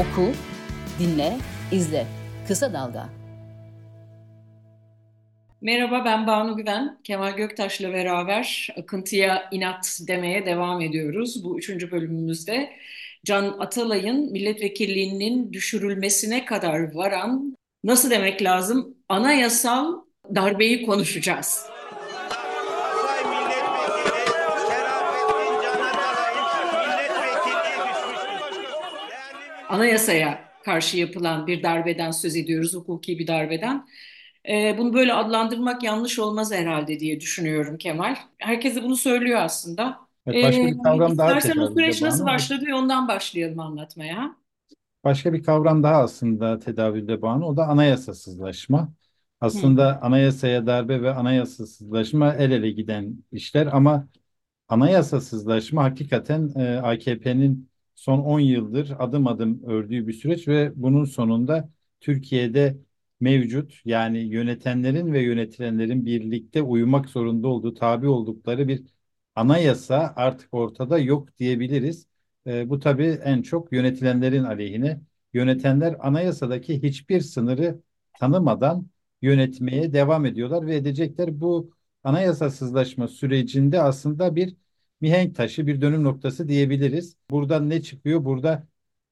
Oku, dinle, izle. Kısa Dalga. Merhaba ben Banu Güven. Kemal Göktaş'la beraber Akıntıya inat demeye devam ediyoruz. Bu üçüncü bölümümüzde Can Atalay'ın milletvekilliğinin düşürülmesine kadar varan nasıl demek lazım anayasal darbeyi konuşacağız. Anayasaya karşı yapılan bir darbeden söz ediyoruz, hukuki bir darbeden. E, bunu böyle adlandırmak yanlış olmaz herhalde diye düşünüyorum Kemal. Herkes de bunu söylüyor aslında. Evet, başka bir kavram ee, daha İstersen o süreç nasıl başladı ondan başlayalım anlatmaya. Başka bir kavram daha aslında tedavülde bağlı. O da anayasasızlaşma. Aslında Hı. anayasaya darbe ve anayasasızlaşma el ele giden işler ama anayasasızlaşma hakikaten e, AKP'nin son 10 yıldır adım adım ördüğü bir süreç ve bunun sonunda Türkiye'de mevcut yani yönetenlerin ve yönetilenlerin birlikte uyumak zorunda olduğu tabi oldukları bir anayasa artık ortada yok diyebiliriz. E, bu tabii en çok yönetilenlerin aleyhine. Yönetenler anayasadaki hiçbir sınırı tanımadan yönetmeye devam ediyorlar ve edecekler. Bu anayasasızlaşma sürecinde aslında bir mihenk taşı, bir dönüm noktası diyebiliriz. Buradan ne çıkıyor? Burada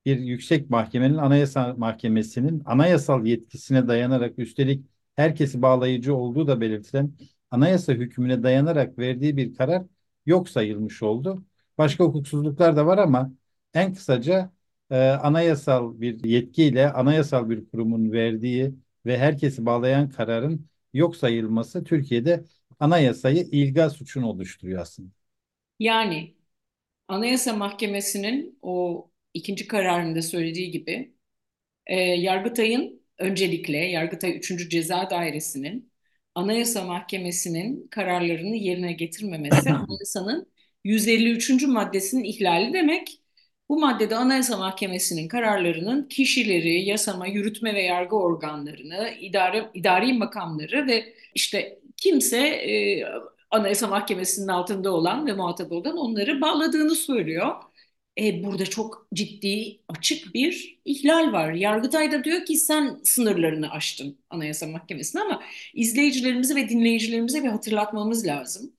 bir yüksek mahkemenin, anayasa mahkemesinin anayasal yetkisine dayanarak üstelik herkesi bağlayıcı olduğu da belirtilen anayasa hükmüne dayanarak verdiği bir karar yok sayılmış oldu. Başka hukuksuzluklar da var ama en kısaca e, anayasal bir yetkiyle anayasal bir kurumun verdiği ve herkesi bağlayan kararın yok sayılması Türkiye'de anayasayı ilga suçunu oluşturuyor aslında. Yani Anayasa Mahkemesi'nin o ikinci kararında söylediği gibi e, Yargıtay'ın öncelikle Yargıtay 3. Ceza Dairesi'nin Anayasa Mahkemesi'nin kararlarını yerine getirmemesi anayasanın 153. maddesinin ihlali demek. Bu maddede Anayasa Mahkemesi'nin kararlarının kişileri, yasama, yürütme ve yargı organlarını, idare, idari makamları ve işte kimse e, Anayasa Mahkemesi'nin altında olan ve muhatap olan onları bağladığını söylüyor. E, burada çok ciddi, açık bir ihlal var. Yargıtay da diyor ki sen sınırlarını aştın Anayasa Mahkemesi'ne ama izleyicilerimize ve dinleyicilerimize bir hatırlatmamız lazım.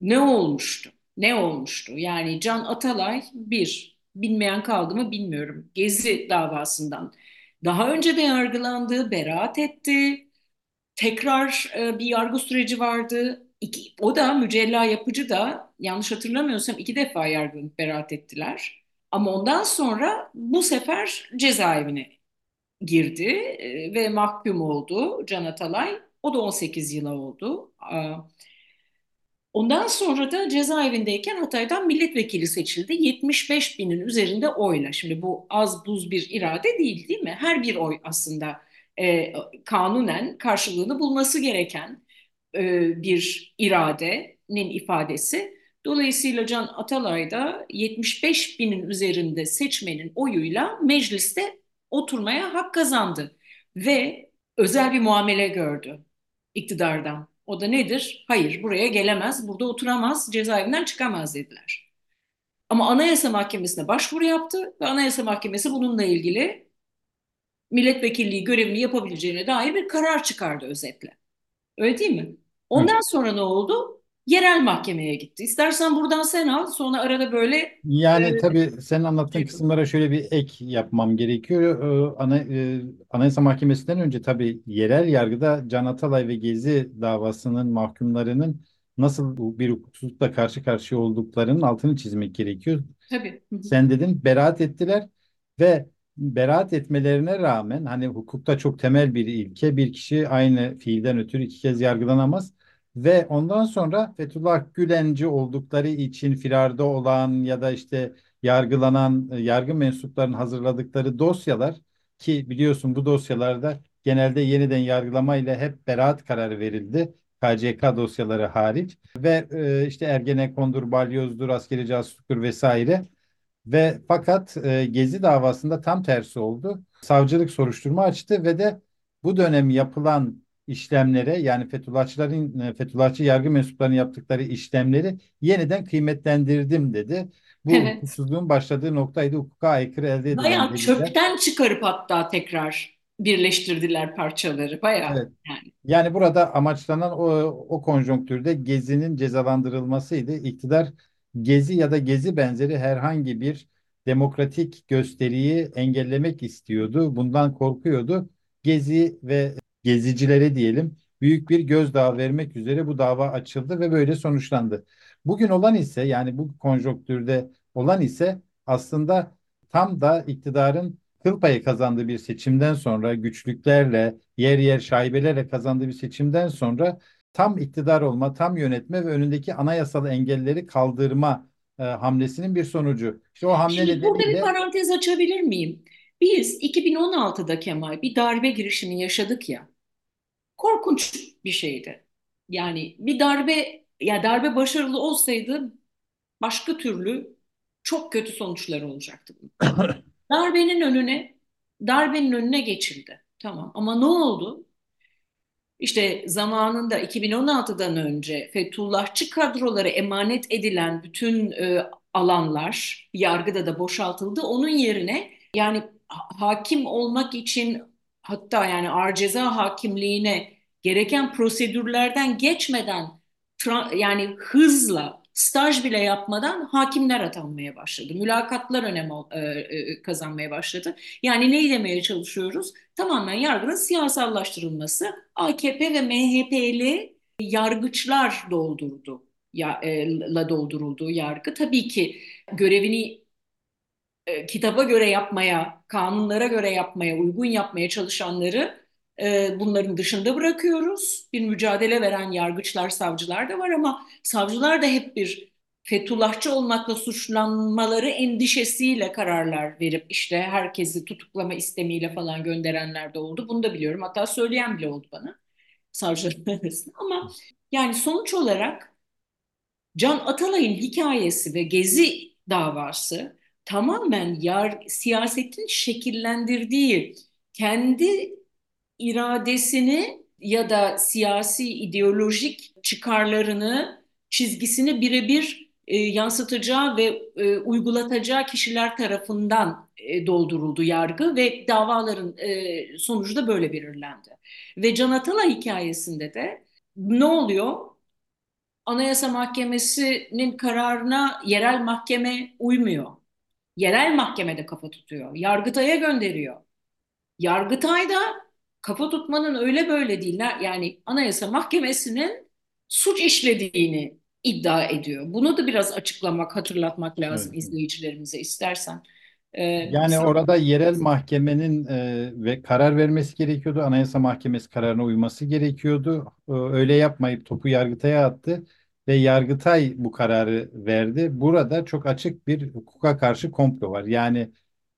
Ne olmuştu? Ne olmuştu? Yani Can Atalay bir, bilmeyen kaldı mı bilmiyorum. Gezi davasından daha önce de yargılandı, beraat etti. Tekrar e, bir yargı süreci vardı İki, o da mücella yapıcı da yanlış hatırlamıyorsam iki defa yargılanıp beraat ettiler. Ama ondan sonra bu sefer cezaevine girdi e, ve mahkum oldu Can Atalay. O da 18 yıla oldu. Ondan sonra da cezaevindeyken Hatay'dan milletvekili seçildi. 75 binin üzerinde oyla. Şimdi bu az buz bir irade değil değil mi? Her bir oy aslında e, kanunen karşılığını bulması gereken e, bir iradenin ifadesi. Dolayısıyla Can Atalay da 75 binin üzerinde seçmenin oyuyla mecliste oturmaya hak kazandı. Ve özel bir muamele gördü iktidardan. O da nedir? Hayır buraya gelemez, burada oturamaz, cezaevinden çıkamaz dediler. Ama Anayasa Mahkemesi'ne başvuru yaptı ve Anayasa Mahkemesi bununla ilgili milletvekilliği görevini yapabileceğine dair bir karar çıkardı özetle. Öyle değil mi? Ondan Hı. sonra ne oldu? Yerel mahkemeye gitti. İstersen buradan sen al. Sonra arada böyle Yani e, tabii senin anlattığın şey kısımlara şöyle bir ek yapmam gerekiyor. Ee, ana, e, Anayasa Mahkemesi'nden önce tabii yerel yargıda Can Atalay ve Gezi davasının mahkumlarının nasıl bir hukuksuzlukla karşı karşıya olduklarının altını çizmek gerekiyor. tabii. Sen dedin beraat ettiler ve beraat etmelerine rağmen hani hukukta çok temel bir ilke bir kişi aynı fiilden ötürü iki kez yargılanamaz. Ve ondan sonra Fethullah Gülenci oldukları için firarda olan ya da işte yargılanan e, yargı mensuplarının hazırladıkları dosyalar ki biliyorsun bu dosyalarda genelde yeniden yargılama ile hep beraat kararı verildi. KCK dosyaları hariç ve e, işte Ergenekon'dur, Balyoz'dur, askeri casusluktur vesaire. Ve fakat e, Gezi davasında tam tersi oldu. Savcılık soruşturma açtı ve de bu dönem yapılan işlemlere yani Fethullahçıların e, Fethullahçı yargı mensuplarının yaptıkları işlemleri yeniden kıymetlendirdim dedi. Bu hukuksuzluğun başladığı noktaydı. Hukuka aykırı elde edilen Bayağı çöpten çıkarıp hatta tekrar birleştirdiler parçaları. Bayağı Evet. yani. Yani burada amaçlanan o, o konjonktürde Gezi'nin cezalandırılmasıydı. İktidar Gezi ya da Gezi benzeri herhangi bir demokratik gösteriyi engellemek istiyordu. Bundan korkuyordu. Gezi ve gezicilere diyelim büyük bir gözdağı vermek üzere bu dava açıldı ve böyle sonuçlandı. Bugün olan ise yani bu konjonktürde olan ise aslında tam da iktidarın kıl payı kazandığı bir seçimden sonra güçlüklerle, yer yer şaibelerle kazandığı bir seçimden sonra tam iktidar olma, tam yönetme ve önündeki anayasal engelleri kaldırma e, hamlesinin bir sonucu. İşte o hamle Şimdi burada bir parantez açabilir miyim? Biz 2016'da Kemal bir darbe girişimi yaşadık ya. Korkunç bir şeydi. Yani bir darbe ya darbe başarılı olsaydı başka türlü çok kötü sonuçları olacaktı. Darbenin önüne darbenin önüne geçildi. Tamam ama ne oldu? İşte zamanında 2016'dan önce Fethullahçı kadrolara emanet edilen bütün e, alanlar yargıda da boşaltıldı. Onun yerine yani ha- hakim olmak için hatta yani ağır ceza hakimliğine gereken prosedürlerden geçmeden yani hızla staj bile yapmadan hakimler atanmaya başladı. Mülakatlar önem e, e, kazanmaya başladı. Yani neyi demeye çalışıyoruz? Tamamen yargının siyasallaştırılması AKP ve MHP'li yargıçlar doldurdu. Ya, e, la doldurulduğu yargı tabii ki görevini e, kitaba göre yapmaya, kanunlara göre yapmaya, uygun yapmaya çalışanları e, bunların dışında bırakıyoruz. Bir mücadele veren yargıçlar, savcılar da var ama savcılar da hep bir Fethullahçı olmakla suçlanmaları endişesiyle kararlar verip işte herkesi tutuklama istemiyle falan gönderenler de oldu. Bunu da biliyorum. Hatta söyleyen bile oldu bana savcıların arasında. Ama yani sonuç olarak Can Atalay'ın hikayesi ve Gezi davası tamamen yar, siyasetin şekillendirdiği kendi iradesini ya da siyasi ideolojik çıkarlarını, çizgisini birebir e, yansıtacağı ve e, uygulatacağı kişiler tarafından e, dolduruldu yargı ve davaların e, sonucu da böyle belirlendi. Ve Can Atalay hikayesinde de ne oluyor? Anayasa Mahkemesi'nin kararına yerel mahkeme uymuyor. Yerel mahkemede kafa tutuyor. Yargıtay'a gönderiyor. Yargıtay da kafa tutmanın öyle böyle değil. Yani Anayasa Mahkemesi'nin suç işlediğini iddia ediyor. Bunu da biraz açıklamak, hatırlatmak lazım Evet. izleyicilerimize istersen. Ee, Yani sen- orada yerel mahkemenin e, ve karar vermesi gerekiyordu. Anayasa Mahkemesi kararına uyması gerekiyordu. E, öyle yapmayıp topu Yargıtay'a attı ve Yargıtay bu kararı verdi. Burada çok açık bir hukuka karşı komplo var. Yani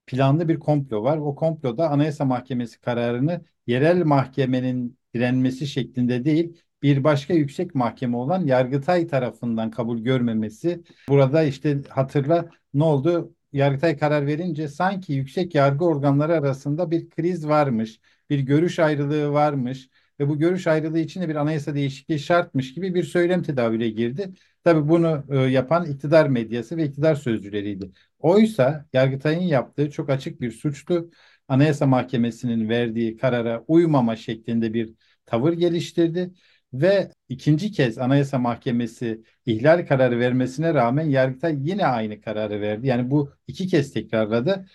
planlı bir komplo var. O komploda Anayasa Mahkemesi kararını yerel mahkemenin direnmesi şeklinde değil, bir başka yüksek mahkeme olan Yargıtay tarafından kabul görmemesi. Burada işte hatırla ne oldu? Yargıtay karar verince sanki yüksek yargı organları arasında bir kriz varmış, bir görüş ayrılığı varmış ve bu görüş ayrılığı için de bir anayasa değişikliği şartmış gibi bir söylem tedavüle girdi. Tabii bunu e, yapan iktidar medyası ve iktidar sözcüleriydi. Oysa Yargıtay'ın yaptığı çok açık bir suçtu. Anayasa Mahkemesi'nin verdiği karara uymama şeklinde bir tavır geliştirdi ve ikinci kez Anayasa Mahkemesi ihlal kararı vermesine rağmen Yargıtay yine aynı kararı verdi. Yani bu iki kez tekrarladı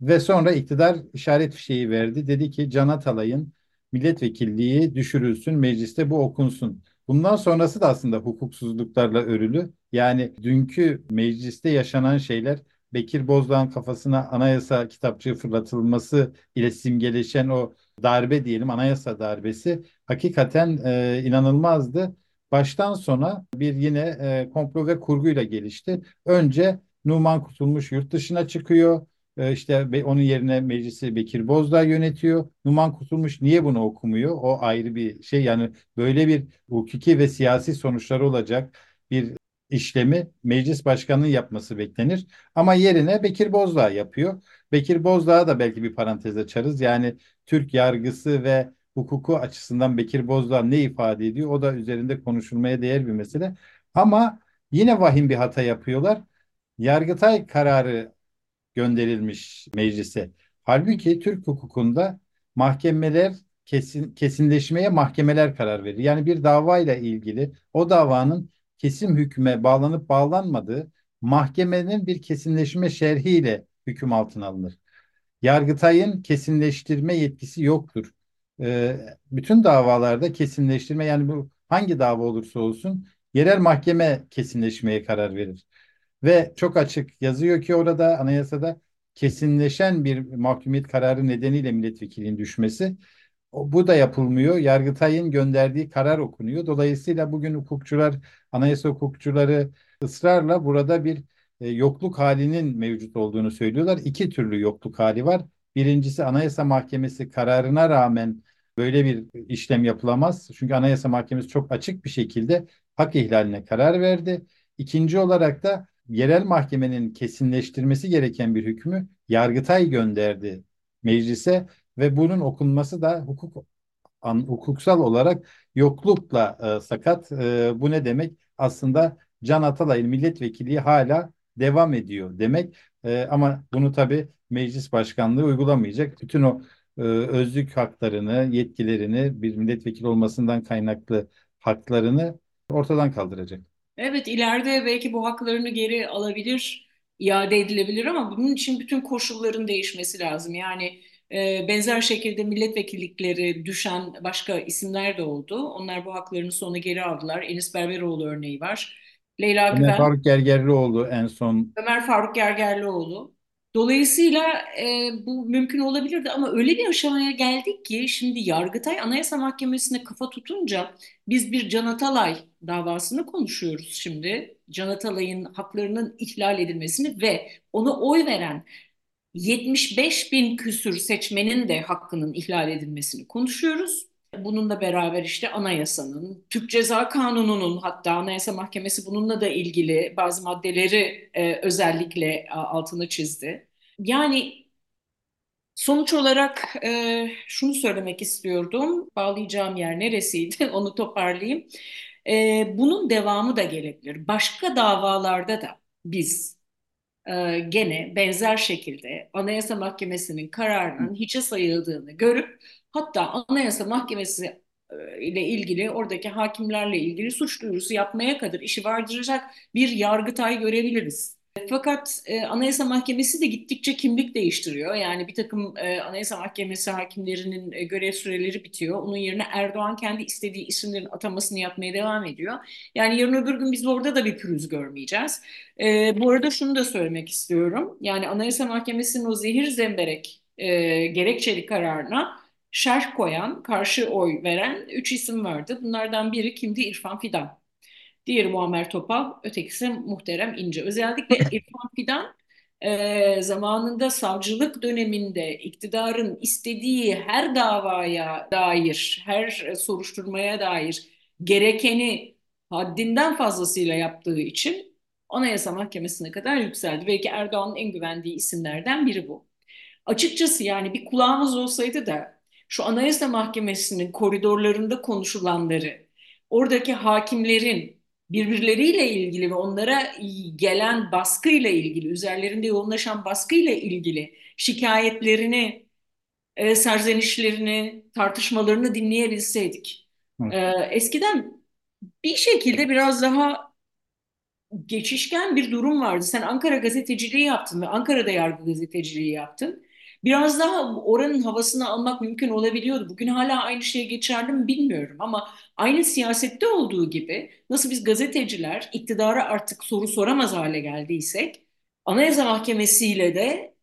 ve sonra iktidar işaret fişeği verdi. Dedi ki Can Atalay'ın milletvekilliği düşürülsün, mecliste bu okunsun. Bundan sonrası da aslında hukuksuzluklarla örülü. Yani dünkü mecliste yaşanan şeyler Bekir Bozdağ'ın kafasına anayasa kitapçığı fırlatılması ile simgeleşen o darbe diyelim anayasa darbesi hakikaten e, inanılmazdı. Baştan sona bir yine e, komplo ve kurguyla gelişti. Önce Numan Kurtulmuş yurt dışına çıkıyor. E, işte onun yerine meclisi Bekir Bozdağ yönetiyor. Numan Kurtulmuş niye bunu okumuyor? O ayrı bir şey. Yani böyle bir hukuki ve siyasi sonuçları olacak bir işlemi meclis başkanının yapması beklenir. Ama yerine Bekir Bozdağ yapıyor. Bekir Bozdağ'a da belki bir parantez açarız. Yani Türk yargısı ve hukuku açısından Bekir Bozdağ ne ifade ediyor? O da üzerinde konuşulmaya değer bir mesele. Ama yine vahim bir hata yapıyorlar. Yargıtay kararı gönderilmiş meclise. Halbuki Türk hukukunda mahkemeler kesin kesinleşmeye mahkemeler karar verir. Yani bir davayla ilgili o davanın kesim hükme bağlanıp bağlanmadığı mahkemenin bir kesinleşme şerhiyle hüküm altına alınır. Yargıtay'ın kesinleştirme yetkisi yoktur. Ee, bütün davalarda kesinleştirme yani bu hangi dava olursa olsun yerel mahkeme kesinleşmeye karar verir. Ve çok açık yazıyor ki orada anayasada kesinleşen bir mahkumiyet kararı nedeniyle milletvekilinin düşmesi. Bu da yapılmıyor. Yargıtay'ın gönderdiği karar okunuyor. Dolayısıyla bugün hukukçular, anayasa hukukçuları ısrarla burada bir e, yokluk halinin mevcut olduğunu söylüyorlar. İki türlü yokluk hali var. Birincisi Anayasa Mahkemesi kararına rağmen böyle bir işlem yapılamaz. Çünkü Anayasa Mahkemesi çok açık bir şekilde hak ihlaline karar verdi. İkinci olarak da yerel mahkemenin kesinleştirmesi gereken bir hükmü Yargıtay gönderdi meclise ve bunun okunması da hukuk an, hukuksal olarak yoklukla e, sakat. E, bu ne demek? Aslında Can Atalay'ın milletvekilliği hala devam ediyor demek. E, ama bunu tabii meclis başkanlığı uygulamayacak. Bütün o e, özlük haklarını, yetkilerini, bir milletvekili olmasından kaynaklı haklarını ortadan kaldıracak. Evet ileride belki bu haklarını geri alabilir, iade edilebilir ama bunun için bütün koşulların değişmesi lazım. Yani e, benzer şekilde milletvekillikleri düşen başka isimler de oldu. Onlar bu haklarını sonra geri aldılar. Enis Berberoğlu örneği var. Leyla Ömer Güven Faruk Gergerlioğlu en son Ömer Faruk Gergerlioğlu. Dolayısıyla e, bu mümkün olabilirdi ama öyle bir aşamaya geldik ki şimdi Yargıtay Anayasa Mahkemesi'ne kafa tutunca biz bir Can Atalay davasını konuşuyoruz şimdi. Can Atalay'ın haklarının ihlal edilmesini ve ona oy veren 75 bin küsür seçmenin de hakkının ihlal edilmesini konuşuyoruz. Bununla beraber işte anayasanın, Türk Ceza Kanunu'nun hatta Anayasa Mahkemesi bununla da ilgili bazı maddeleri e, özellikle altını çizdi. Yani sonuç olarak e, şunu söylemek istiyordum. Bağlayacağım yer neresiydi onu toparlayayım. E, bunun devamı da gelebilir. Başka davalarda da biz e, gene benzer şekilde Anayasa Mahkemesi'nin kararının hiçe sayıldığını görüp hatta Anayasa Mahkemesi e, ile ilgili oradaki hakimlerle ilgili suç duyurusu yapmaya kadar işi vardıracak bir yargıtay görebiliriz. Fakat e, Anayasa Mahkemesi de gittikçe kimlik değiştiriyor. Yani bir takım e, Anayasa Mahkemesi hakimlerinin e, görev süreleri bitiyor. Onun yerine Erdoğan kendi istediği isimlerin atamasını yapmaya devam ediyor. Yani yarın öbür gün biz orada da bir pürüz görmeyeceğiz. E, bu arada şunu da söylemek istiyorum. Yani Anayasa Mahkemesi'nin o zehir zemberek e, gerekçeli kararına şerh koyan, karşı oy veren üç isim vardı. Bunlardan biri kimdi? İrfan Fidan. Diğeri Muammer Topal, ötekisi Muhterem İnce. Özellikle İrfan Fidan e, zamanında savcılık döneminde iktidarın istediği her davaya dair, her soruşturmaya dair gerekeni haddinden fazlasıyla yaptığı için Anayasa Mahkemesi'ne kadar yükseldi. Belki Erdoğan'ın en güvendiği isimlerden biri bu. Açıkçası yani bir kulağımız olsaydı da şu Anayasa Mahkemesi'nin koridorlarında konuşulanları, oradaki hakimlerin birbirleriyle ilgili ve onlara gelen baskıyla ilgili, üzerlerinde yoğunlaşan baskıyla ilgili şikayetlerini, e, serzenişlerini, tartışmalarını dinleyebilseydik. E, eskiden bir şekilde biraz daha geçişken bir durum vardı. Sen Ankara gazeteciliği yaptın ve Ankara'da yargı gazeteciliği yaptın. Biraz daha oranın havasını almak mümkün olabiliyordu. Bugün hala aynı şey geçerli mi bilmiyorum ama aynı siyasette olduğu gibi nasıl biz gazeteciler iktidara artık soru soramaz hale geldiysek Anayasa Mahkemesi ile de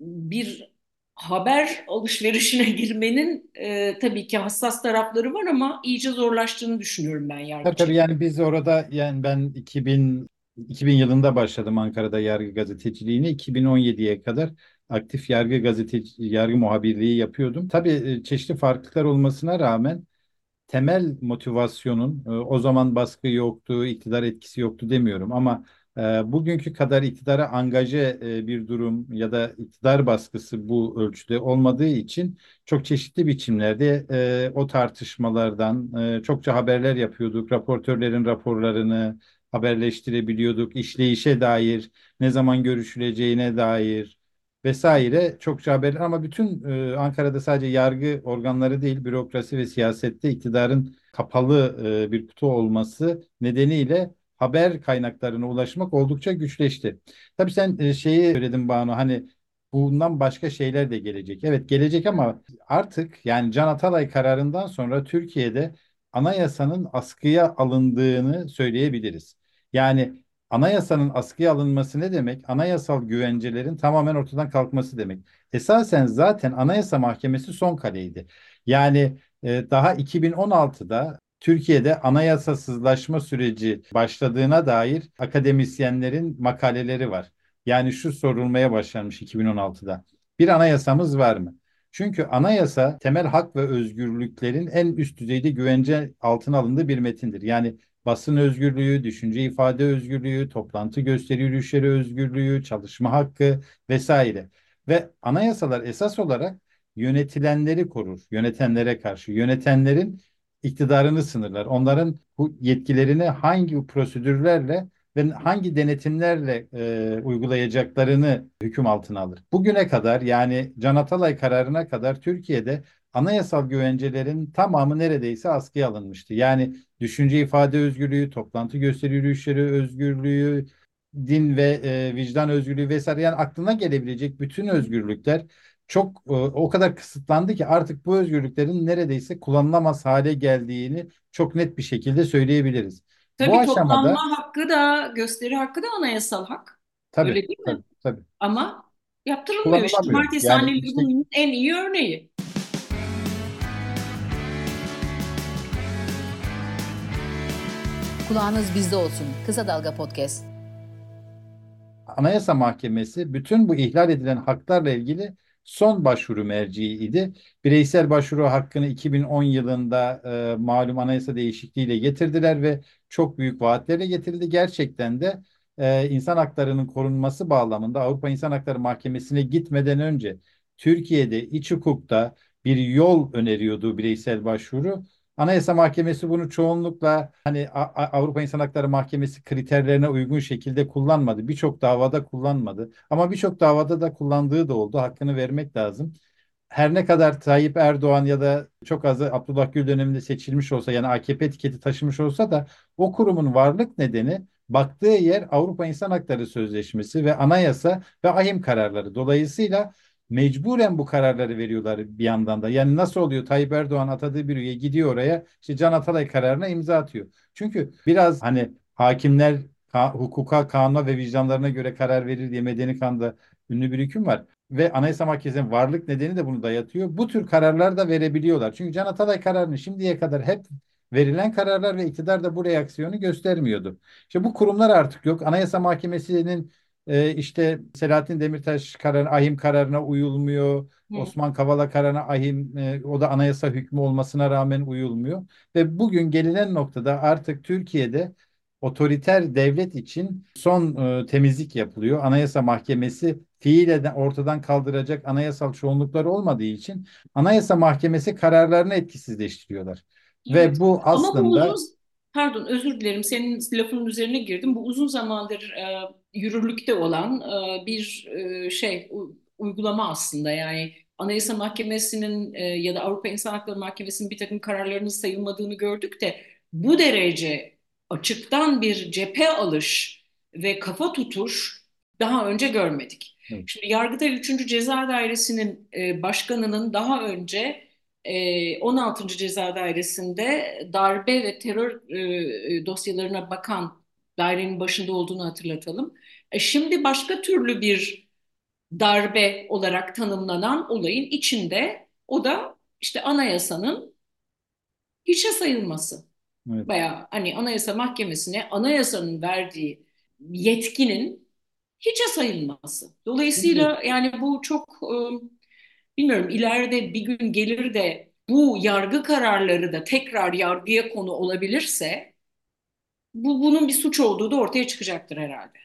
bir haber alışverişine girmenin e, tabii ki hassas tarafları var ama iyice zorlaştığını düşünüyorum ben Tabii yargıç. tabii yani biz orada yani ben 2000 2000 yılında başladım Ankara'da yargı gazeteciliğini 2017'ye kadar aktif yargı gazeteci yargı muhabirliği yapıyordum. Tabii e, çeşitli farklılıklar olmasına rağmen temel motivasyonun e, o zaman baskı yoktu, iktidar etkisi yoktu demiyorum ama e, bugünkü kadar iktidara angaje bir durum ya da iktidar baskısı bu ölçüde olmadığı için çok çeşitli biçimlerde o tartışmalardan çokça haberler yapıyorduk. Raportörlerin raporlarını haberleştirebiliyorduk. İşleyişe dair, ne zaman görüşüleceğine dair vesaire çokça haberler ama bütün e, Ankara'da sadece yargı organları değil, bürokrasi ve siyasette iktidarın kapalı e, bir kutu olması nedeniyle haber kaynaklarına ulaşmak oldukça güçleşti. Tabii sen e, şeyi söyledin Banu hani bundan başka şeyler de gelecek. Evet gelecek ama artık yani Can Atalay kararından sonra Türkiye'de anayasanın askıya alındığını söyleyebiliriz. Yani anayasanın askıya alınması ne demek? Anayasal güvencelerin tamamen ortadan kalkması demek. Esasen zaten Anayasa Mahkemesi son kaleydi. Yani e, daha 2016'da Türkiye'de anayasasızlaşma süreci başladığına dair akademisyenlerin makaleleri var. Yani şu sorulmaya başlanmış 2016'da. Bir anayasamız var mı? Çünkü anayasa temel hak ve özgürlüklerin en üst düzeyde güvence altına alındığı bir metindir. Yani basın özgürlüğü, düşünce ifade özgürlüğü, toplantı gösteri yürüyüşleri özgürlüğü, çalışma hakkı vesaire. Ve anayasalar esas olarak yönetilenleri korur, yönetenlere karşı. Yönetenlerin iktidarını sınırlar. Onların bu yetkilerini hangi prosedürlerle ve hangi denetimlerle e, uygulayacaklarını hüküm altına alır. Bugüne kadar yani Can Atalay kararına kadar Türkiye'de anayasal güvencelerin tamamı neredeyse askıya alınmıştı. Yani düşünce ifade özgürlüğü, toplantı gösteri yürüyüşleri özgürlüğü, din ve e, vicdan özgürlüğü vesaire yani aklına gelebilecek bütün özgürlükler çok e, o kadar kısıtlandı ki artık bu özgürlüklerin neredeyse kullanılamaz hale geldiğini çok net bir şekilde söyleyebiliriz. Bu Tabii aşamada toplanma hakkı da gösteri hakkı da anayasal hak. tabii Öyle değil mi? tabii tabii Ama yaptırılmıyor işte. kullanılamıyor. Yani Cumartesi işte bunun en iyi örneği. Kulağınız bizde olsun. Kısa Dalga Podcast. Anayasa Mahkemesi bütün bu ihlal edilen haklarla ilgili son başvuru merciiydi. Bireysel başvuru hakkını 2010 yılında e, malum anayasa değişikliğiyle getirdiler ve çok büyük vaatlerle getirildi. Gerçekten de e, insan haklarının korunması bağlamında Avrupa İnsan Hakları Mahkemesi'ne gitmeden önce Türkiye'de iç hukukta bir yol öneriyordu bireysel başvuru. Anayasa Mahkemesi bunu çoğunlukla hani Avrupa İnsan Hakları Mahkemesi kriterlerine uygun şekilde kullanmadı. Birçok davada kullanmadı. Ama birçok davada da kullandığı da oldu. Hakkını vermek lazım. Her ne kadar Tayyip Erdoğan ya da çok azı Abdullah Gül döneminde seçilmiş olsa yani AKP etiketi taşımış olsa da o kurumun varlık nedeni baktığı yer Avrupa İnsan Hakları Sözleşmesi ve anayasa ve ahim kararları. Dolayısıyla mecburen bu kararları veriyorlar bir yandan da. Yani nasıl oluyor? Tayyip Erdoğan atadığı bir üye gidiyor oraya işte Can Atalay kararına imza atıyor. Çünkü biraz hani hakimler ka hukuka, kanuna ve vicdanlarına göre karar verir diye medeni kanda ünlü bir hüküm var. Ve Anayasa Mahkemesi'nin varlık nedeni de bunu dayatıyor. Bu tür kararlar da verebiliyorlar. Çünkü Can Atalay kararını şimdiye kadar hep verilen kararlar ve iktidar da bu reaksiyonu göstermiyordu. İşte bu kurumlar artık yok. Anayasa Mahkemesi'nin e, işte Selahattin Demirtaş kararı, ahim kararına uyulmuyor. Hı. Osman Kavala kararına ahim e, o da anayasa hükmü olmasına rağmen uyulmuyor. Ve bugün gelinen noktada artık Türkiye'de otoriter devlet için son e, temizlik yapılıyor. Anayasa Mahkemesi fiilen ortadan kaldıracak anayasal çoğunluklar olmadığı için Anayasa Mahkemesi kararlarını etkisizleştiriyorlar. Evet. Ve bu aslında Ama bu uzun Pardon, özür dilerim. Senin lafının üzerine girdim. Bu uzun zamandır e, yürürlükte olan e, bir e, şey u, uygulama aslında. Yani Anayasa Mahkemesi'nin e, ya da Avrupa İnsan Hakları Mahkemesi'nin bir takım kararlarının sayılmadığını gördük de bu derece açıktan bir cephe alış ve kafa tutuş daha önce görmedik. Evet. Şimdi Yargıtay 3. Ceza Dairesi'nin e, başkanının daha önce 16. Ee, Ceza Dairesi'nde darbe ve terör e, dosyalarına bakan dairenin başında olduğunu hatırlatalım. E, şimdi başka türlü bir darbe olarak tanımlanan olayın içinde o da işte anayasanın hiçe sayılması. Evet. Bayağı hani Anayasa Mahkemesi'ne anayasanın verdiği yetkinin hiçe sayılması. Dolayısıyla yani bu çok bilmiyorum ileride bir gün gelir de bu yargı kararları da tekrar yargıya konu olabilirse bu bunun bir suç olduğu da ortaya çıkacaktır herhalde.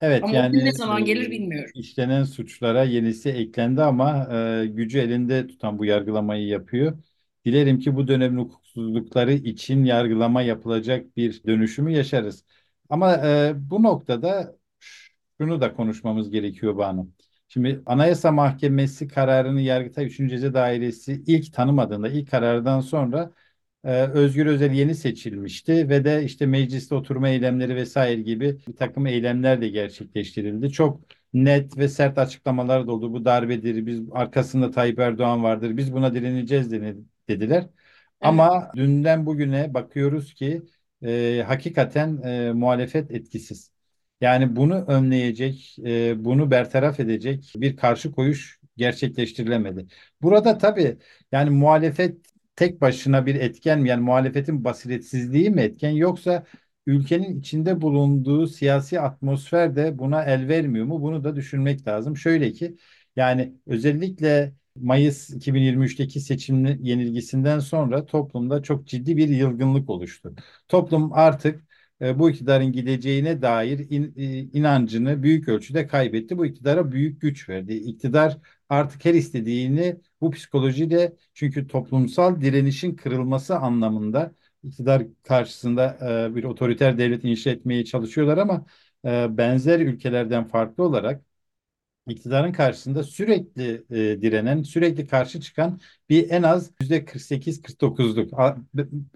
Evet Ama yani ne zaman gelir e, bilmiyorum. işlenen suçlara yenisi eklendi ama e, gücü elinde tutan bu yargılamayı yapıyor. Dilerim ki bu dönemin hukuksuzlukları için yargılama yapılacak bir dönüşümü yaşarız. Ama e, bu noktada şunu da konuşmamız gerekiyor Banu. Şimdi Anayasa Mahkemesi kararını Yargıtay 3. Ceza Dairesi ilk tanımadığında, ilk karardan sonra e, Özgür Özel yeni seçilmişti ve de işte mecliste oturma eylemleri vesaire gibi bir takım eylemler de gerçekleştirildi. Çok net ve sert açıklamalar da oldu. Bu darbedir, biz arkasında Tayyip Erdoğan vardır, biz buna direneceğiz dediler. Evet. Ama dünden bugüne bakıyoruz ki e, hakikaten e, muhalefet etkisiz. Yani bunu önleyecek, e, bunu bertaraf edecek bir karşı koyuş gerçekleştirilemedi. Burada tabii yani muhalefet tek başına bir etken mi? Yani muhalefetin basiretsizliği mi etken yoksa ülkenin içinde bulunduğu siyasi atmosfer de buna el vermiyor mu? Bunu da düşünmek lazım. Şöyle ki yani özellikle Mayıs 2023'teki seçim yenilgisinden sonra toplumda çok ciddi bir yılgınlık oluştu. Toplum artık e, bu iktidarın gideceğine dair in, e, inancını büyük ölçüde kaybetti. Bu iktidara büyük güç verdi. İktidar artık her istediğini bu psikolojiyle çünkü toplumsal direnişin kırılması anlamında iktidar karşısında e, bir otoriter devlet inşa etmeye çalışıyorlar ama e, benzer ülkelerden farklı olarak iktidarın karşısında sürekli e, direnen, sürekli karşı çıkan bir en az yüzde 48-49'luk.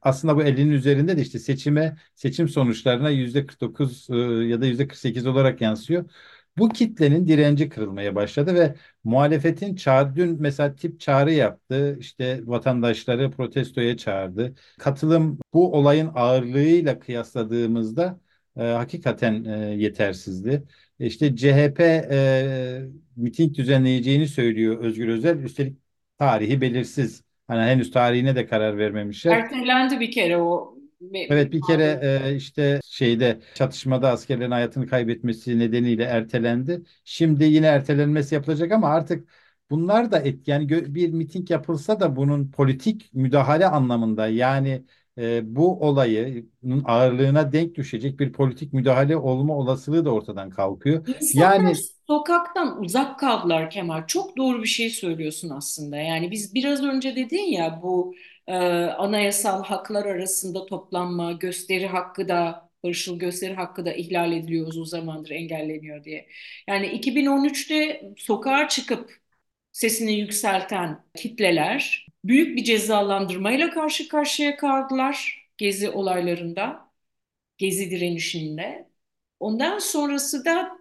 Aslında bu 50'nin üzerinde de işte seçime, seçim sonuçlarına yüzde 49 e, ya da yüzde 48 olarak yansıyor. Bu kitlenin direnci kırılmaya başladı ve muhalefetin çağrı, dün mesela tip çağrı yaptı. işte vatandaşları protestoya çağırdı. Katılım bu olayın ağırlığıyla kıyasladığımızda e, hakikaten e, yetersizdi. İşte CHP e, miting düzenleyeceğini söylüyor Özgür Özel. Üstelik tarihi belirsiz. Hani henüz tarihine de karar vermemişler. Ertelendi bir kere o. Evet bir kere e, işte şeyde çatışmada askerlerin hayatını kaybetmesi nedeniyle ertelendi. Şimdi yine ertelenmesi yapılacak ama artık bunlar da et yani bir miting yapılsa da bunun politik müdahale anlamında yani e, bu olayın ağırlığına denk düşecek bir politik müdahale olma olasılığı da ortadan kalkıyor. İnsanlar yani sokaktan uzak kaldılar Kemal. Çok doğru bir şey söylüyorsun aslında. Yani biz biraz önce dedin ya bu e, anayasal haklar arasında toplanma, gösteri hakkı da barışçıl gösteri hakkı da ihlal ediliyor uzun zamandır engelleniyor diye. Yani 2013'te sokağa çıkıp sesini yükselten kitleler büyük bir cezalandırmayla karşı karşıya kaldılar Gezi olaylarında, Gezi direnişinde. Ondan sonrası da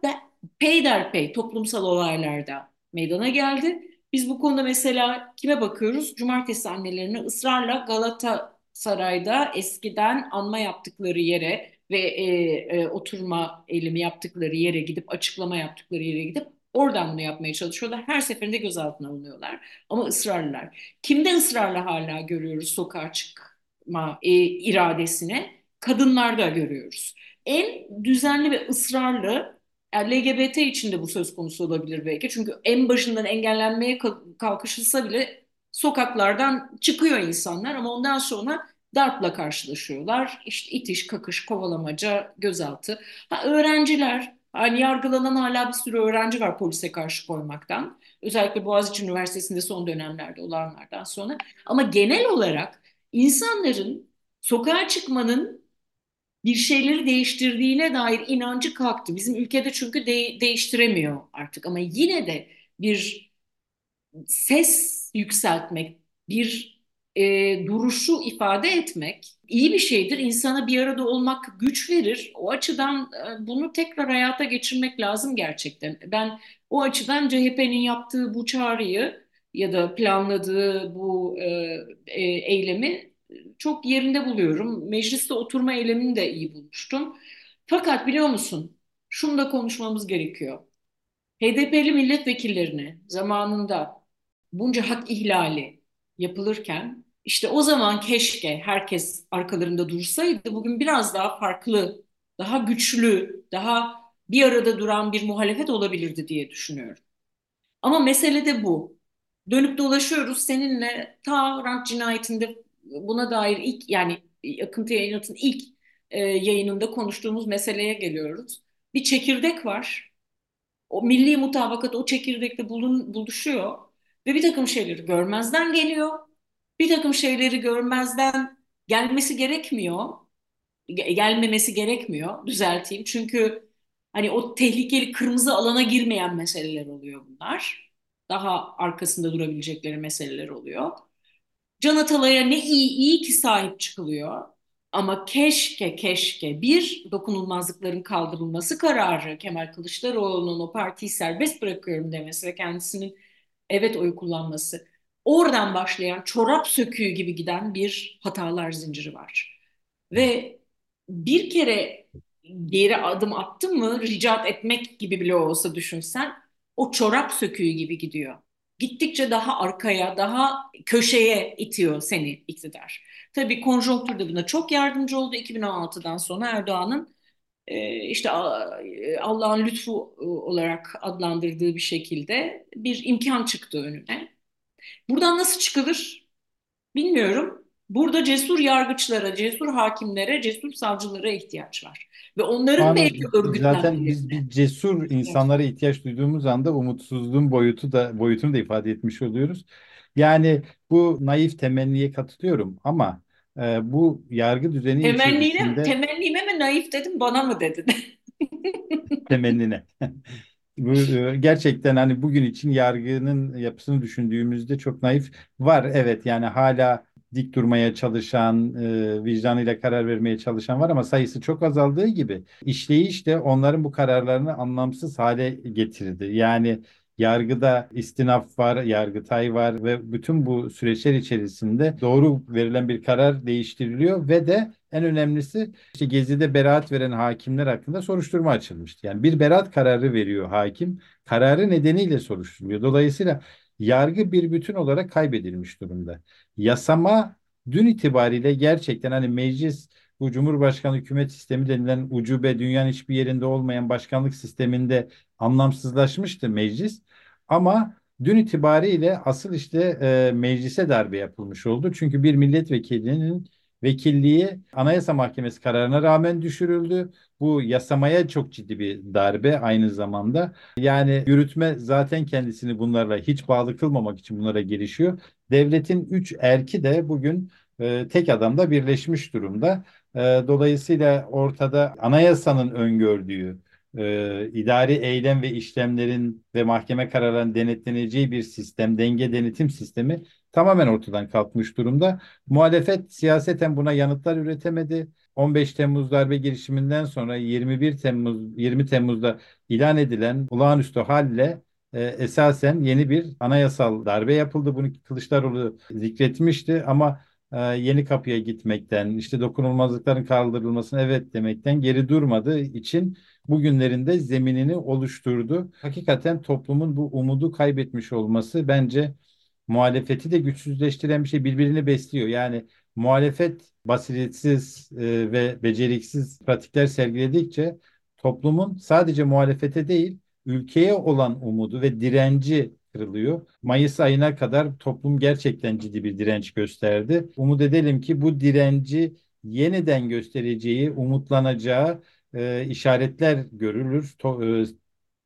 peyderpey toplumsal olaylarda meydana geldi. Biz bu konuda mesela kime bakıyoruz? Cumartesi annelerine ısrarla Galata Saray'da eskiden anma yaptıkları yere ve e, e, oturma eylemi yaptıkları yere gidip açıklama yaptıkları yere gidip Oradan bunu yapmaya çalışıyorlar. Her seferinde gözaltına alınıyorlar. Ama ısrarlılar. Kimde ısrarla hala görüyoruz sokağa çıkma e, iradesini? Kadınlarda görüyoruz. En düzenli ve ısrarlı LGBT için de bu söz konusu olabilir belki. Çünkü en başından engellenmeye kalkışılsa bile sokaklardan çıkıyor insanlar ama ondan sonra darpla karşılaşıyorlar. İşte itiş, kakış, kovalamaca, gözaltı. Ha, öğrenciler Hani yargılanan hala bir sürü öğrenci var polise karşı koymaktan. Özellikle Boğaziçi Üniversitesi'nde son dönemlerde olanlardan sonra. Ama genel olarak insanların sokağa çıkmanın bir şeyleri değiştirdiğine dair inancı kalktı. Bizim ülkede çünkü de değiştiremiyor artık ama yine de bir ses yükseltmek, bir e, duruşu ifade etmek iyi bir şeydir. İnsana bir arada olmak güç verir. O açıdan e, bunu tekrar hayata geçirmek lazım gerçekten. Ben o açıdan CHP'nin yaptığı bu çağrıyı ya da planladığı bu e, e, eylemi çok yerinde buluyorum. Mecliste oturma eylemini de iyi bulmuştum. Fakat biliyor musun? Şunu da konuşmamız gerekiyor. HDP'li milletvekillerine zamanında bunca hak ihlali yapılırken işte o zaman keşke herkes arkalarında dursaydı bugün biraz daha farklı, daha güçlü, daha bir arada duran bir muhalefet olabilirdi diye düşünüyorum. Ama mesele de bu. Dönüp dolaşıyoruz seninle ta rant cinayetinde buna dair ilk yani akıntı yayınlatın ilk e, yayınında konuştuğumuz meseleye geliyoruz. Bir çekirdek var. O milli mutabakat o çekirdekte bulun, buluşuyor ve bir takım şeyleri görmezden geliyor bir takım şeyleri görmezden gelmesi gerekmiyor. gelmemesi gerekmiyor. Düzelteyim. Çünkü hani o tehlikeli kırmızı alana girmeyen meseleler oluyor bunlar. Daha arkasında durabilecekleri meseleler oluyor. Can Atalay'a ne iyi iyi ki sahip çıkılıyor. Ama keşke keşke bir dokunulmazlıkların kaldırılması kararı Kemal Kılıçdaroğlu'nun o partiyi serbest bırakıyorum demesi ve kendisinin evet oyu kullanması. Oradan başlayan çorap söküğü gibi giden bir hatalar zinciri var. Ve bir kere geri adım attın mı ricat etmek gibi bile olsa düşünsen o çorap söküğü gibi gidiyor. Gittikçe daha arkaya, daha köşeye itiyor seni iktidar. Tabii konjonktür de buna çok yardımcı oldu. 2016'dan sonra Erdoğan'ın işte Allah'ın lütfu olarak adlandırdığı bir şekilde bir imkan çıktı önüne. Buradan nasıl çıkılır bilmiyorum. Burada cesur yargıçlara, cesur hakimlere, cesur savcılara ihtiyaç var. Ve onların Yani belki zaten biz bir cesur insanlara ihtiyaç duyduğumuz anda umutsuzluğun boyutu da boyutunu da ifade etmiş oluyoruz. Yani bu naif temenniye katılıyorum ama e, bu yargı düzeni Temennine, içerisinde temennime mi naif dedim, bana mı dedin? temennine. Bu e, gerçekten hani bugün için yargının yapısını düşündüğümüzde çok naif var. Evet yani hala dik durmaya çalışan, e, vicdanıyla karar vermeye çalışan var ama sayısı çok azaldığı gibi işleyiş de onların bu kararlarını anlamsız hale getirdi. Yani yargıda istinaf var, yargıtay var ve bütün bu süreçler içerisinde doğru verilen bir karar değiştiriliyor ve de en önemlisi işte Gezi'de beraat veren hakimler hakkında soruşturma açılmıştı. Yani bir beraat kararı veriyor hakim, kararı nedeniyle soruşturuluyor. Dolayısıyla yargı bir bütün olarak kaybedilmiş durumda. Yasama dün itibariyle gerçekten hani meclis bu Cumhurbaşkanı hükümet sistemi denilen ucube dünyanın hiçbir yerinde olmayan başkanlık sisteminde anlamsızlaşmıştı meclis. Ama dün itibariyle asıl işte e, meclise darbe yapılmış oldu. Çünkü bir milletvekilinin vekilliği Anayasa Mahkemesi kararına rağmen düşürüldü. Bu yasamaya çok ciddi bir darbe aynı zamanda. Yani yürütme zaten kendisini bunlarla hiç bağlı kılmamak için bunlara girişiyor. Devletin üç erki de bugün e, tek adamda birleşmiş durumda. E, dolayısıyla ortada anayasanın öngördüğü e, idari eylem ve işlemlerin ve mahkeme kararlarının denetleneceği bir sistem, denge denetim sistemi tamamen ortadan kalkmış durumda. Muhalefet siyaseten buna yanıtlar üretemedi. 15 Temmuz darbe girişiminden sonra 21 Temmuz 20 Temmuz'da ilan edilen olağanüstü halle e, esasen yeni bir anayasal darbe yapıldı. Bunu Kılıçdaroğlu zikretmişti ama e, yeni kapıya gitmekten, işte dokunulmazlıkların kaldırılmasına evet demekten geri durmadığı için bugünlerinde zeminini oluşturdu. Hakikaten toplumun bu umudu kaybetmiş olması bence muhalefeti de güçsüzleştiren bir şey birbirini besliyor. Yani muhalefet basiretsiz e, ve beceriksiz pratikler sergiledikçe toplumun sadece muhalefete değil ülkeye olan umudu ve direnci kırılıyor. Mayıs ayına kadar toplum gerçekten ciddi bir direnç gösterdi. Umut edelim ki bu direnci yeniden göstereceği, umutlanacağı e, işaretler görülür to, e,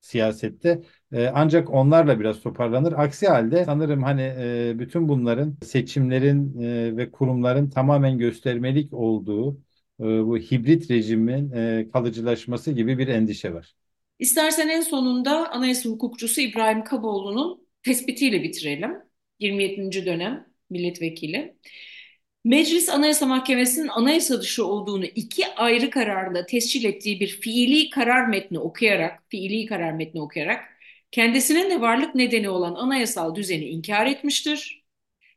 siyasette. E, ancak onlarla biraz toparlanır. Aksi halde sanırım hani e, bütün bunların seçimlerin e, ve kurumların tamamen göstermelik olduğu e, bu hibrit rejimin e, kalıcılaşması gibi bir endişe var. İstersen en sonunda anayasa hukukçusu İbrahim Kaboğlu'nun tespitiyle bitirelim. 27. dönem milletvekili. Meclis Anayasa Mahkemesi'nin anayasa dışı olduğunu iki ayrı kararda tescil ettiği bir fiili karar metni okuyarak, fiili karar metni okuyarak kendisinin de varlık nedeni olan anayasal düzeni inkar etmiştir.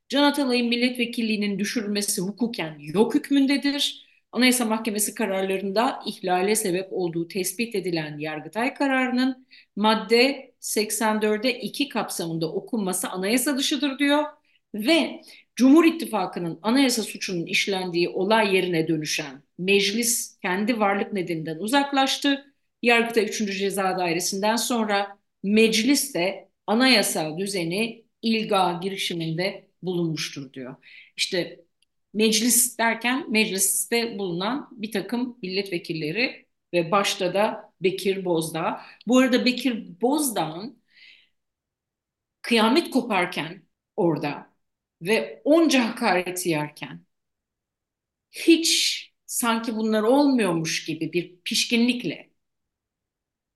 Can Atalay'ın milletvekilliğinin düşürülmesi hukuken yok hükmündedir. Anayasa Mahkemesi kararlarında ihlale sebep olduğu tespit edilen Yargıtay kararının madde 84'e 2 kapsamında okunması anayasa dışıdır diyor ve Cumhur İttifakı'nın anayasa suçunun işlendiği olay yerine dönüşen meclis kendi varlık nedeninden uzaklaştı. Yargıtay 3. Ceza Dairesi'nden sonra meclis de anayasal düzeni ilga girişiminde bulunmuştur diyor. İşte meclis derken mecliste bulunan bir takım milletvekilleri ve başta da Bekir Bozdağ. Bu arada Bekir Bozdağ'ın kıyamet koparken orada ve onca hakareti yerken hiç sanki bunlar olmuyormuş gibi bir pişkinlikle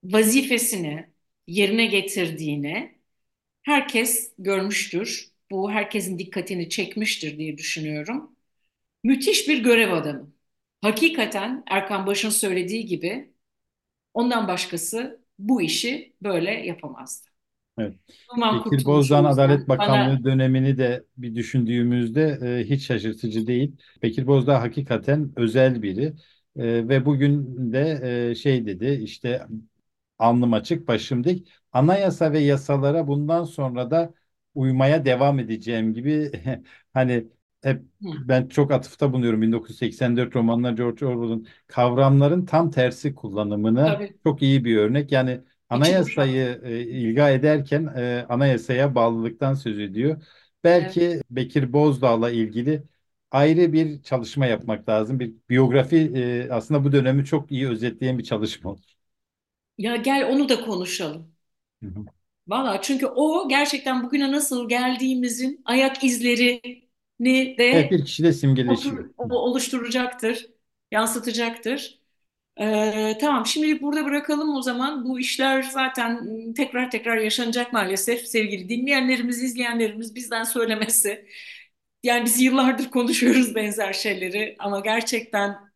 vazifesini yerine getirdiğini herkes görmüştür. Bu herkesin dikkatini çekmiştir diye düşünüyorum. Müthiş bir görev adamı. Hakikaten Erkan Baş'ın söylediği gibi ondan başkası bu işi böyle yapamazdı. Evet. Bekir Bozdağ'ın Adalet Bakanlığı bana- dönemini de bir düşündüğümüzde e, hiç şaşırtıcı değil. Bekir Bozdağ hakikaten özel biri E, ve bugün de e, şey dedi işte alnım açık başım dik anayasa ve yasalara bundan sonra da uymaya devam edeceğim gibi hani hep ben çok atıfta bulunuyorum 1984 romanlar George Orwell'ın kavramların tam tersi kullanımını Tabii. çok iyi bir örnek. Yani anayasayı e, ilga ederken e, anayasaya bağlılıktan söz ediyor. Belki Bekir Bozdağ'la ilgili ayrı bir çalışma yapmak lazım. Bir biyografi e, aslında bu dönemi çok iyi özetleyen bir çalışma olur. Ya gel onu da konuşalım. Hı hı. Valla çünkü o gerçekten bugüne nasıl geldiğimizin ayak izlerini de Evet bir kişide simgeleşiyor. otur- o- oluşturacaktır, yansıtacaktır. Ee, tamam şimdilik burada bırakalım o zaman. Bu işler zaten tekrar tekrar yaşanacak maalesef sevgili dinleyenlerimiz, izleyenlerimiz bizden söylemesi. Yani biz yıllardır konuşuyoruz benzer şeyleri ama gerçekten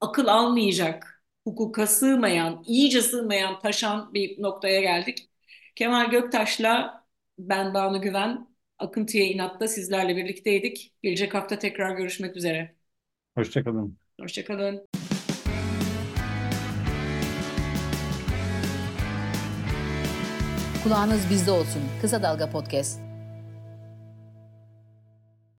akıl almayacak, hukuka sığmayan, iyice sığmayan, taşan bir noktaya geldik. Kemal Göktaş'la ben Banu Güven, Akıntıya İnat'ta sizlerle birlikteydik. Gelecek hafta tekrar görüşmek üzere. Hoşçakalın. Hoşçakalın. Kulağınız bizde olsun. Kısa Dalga Podcast.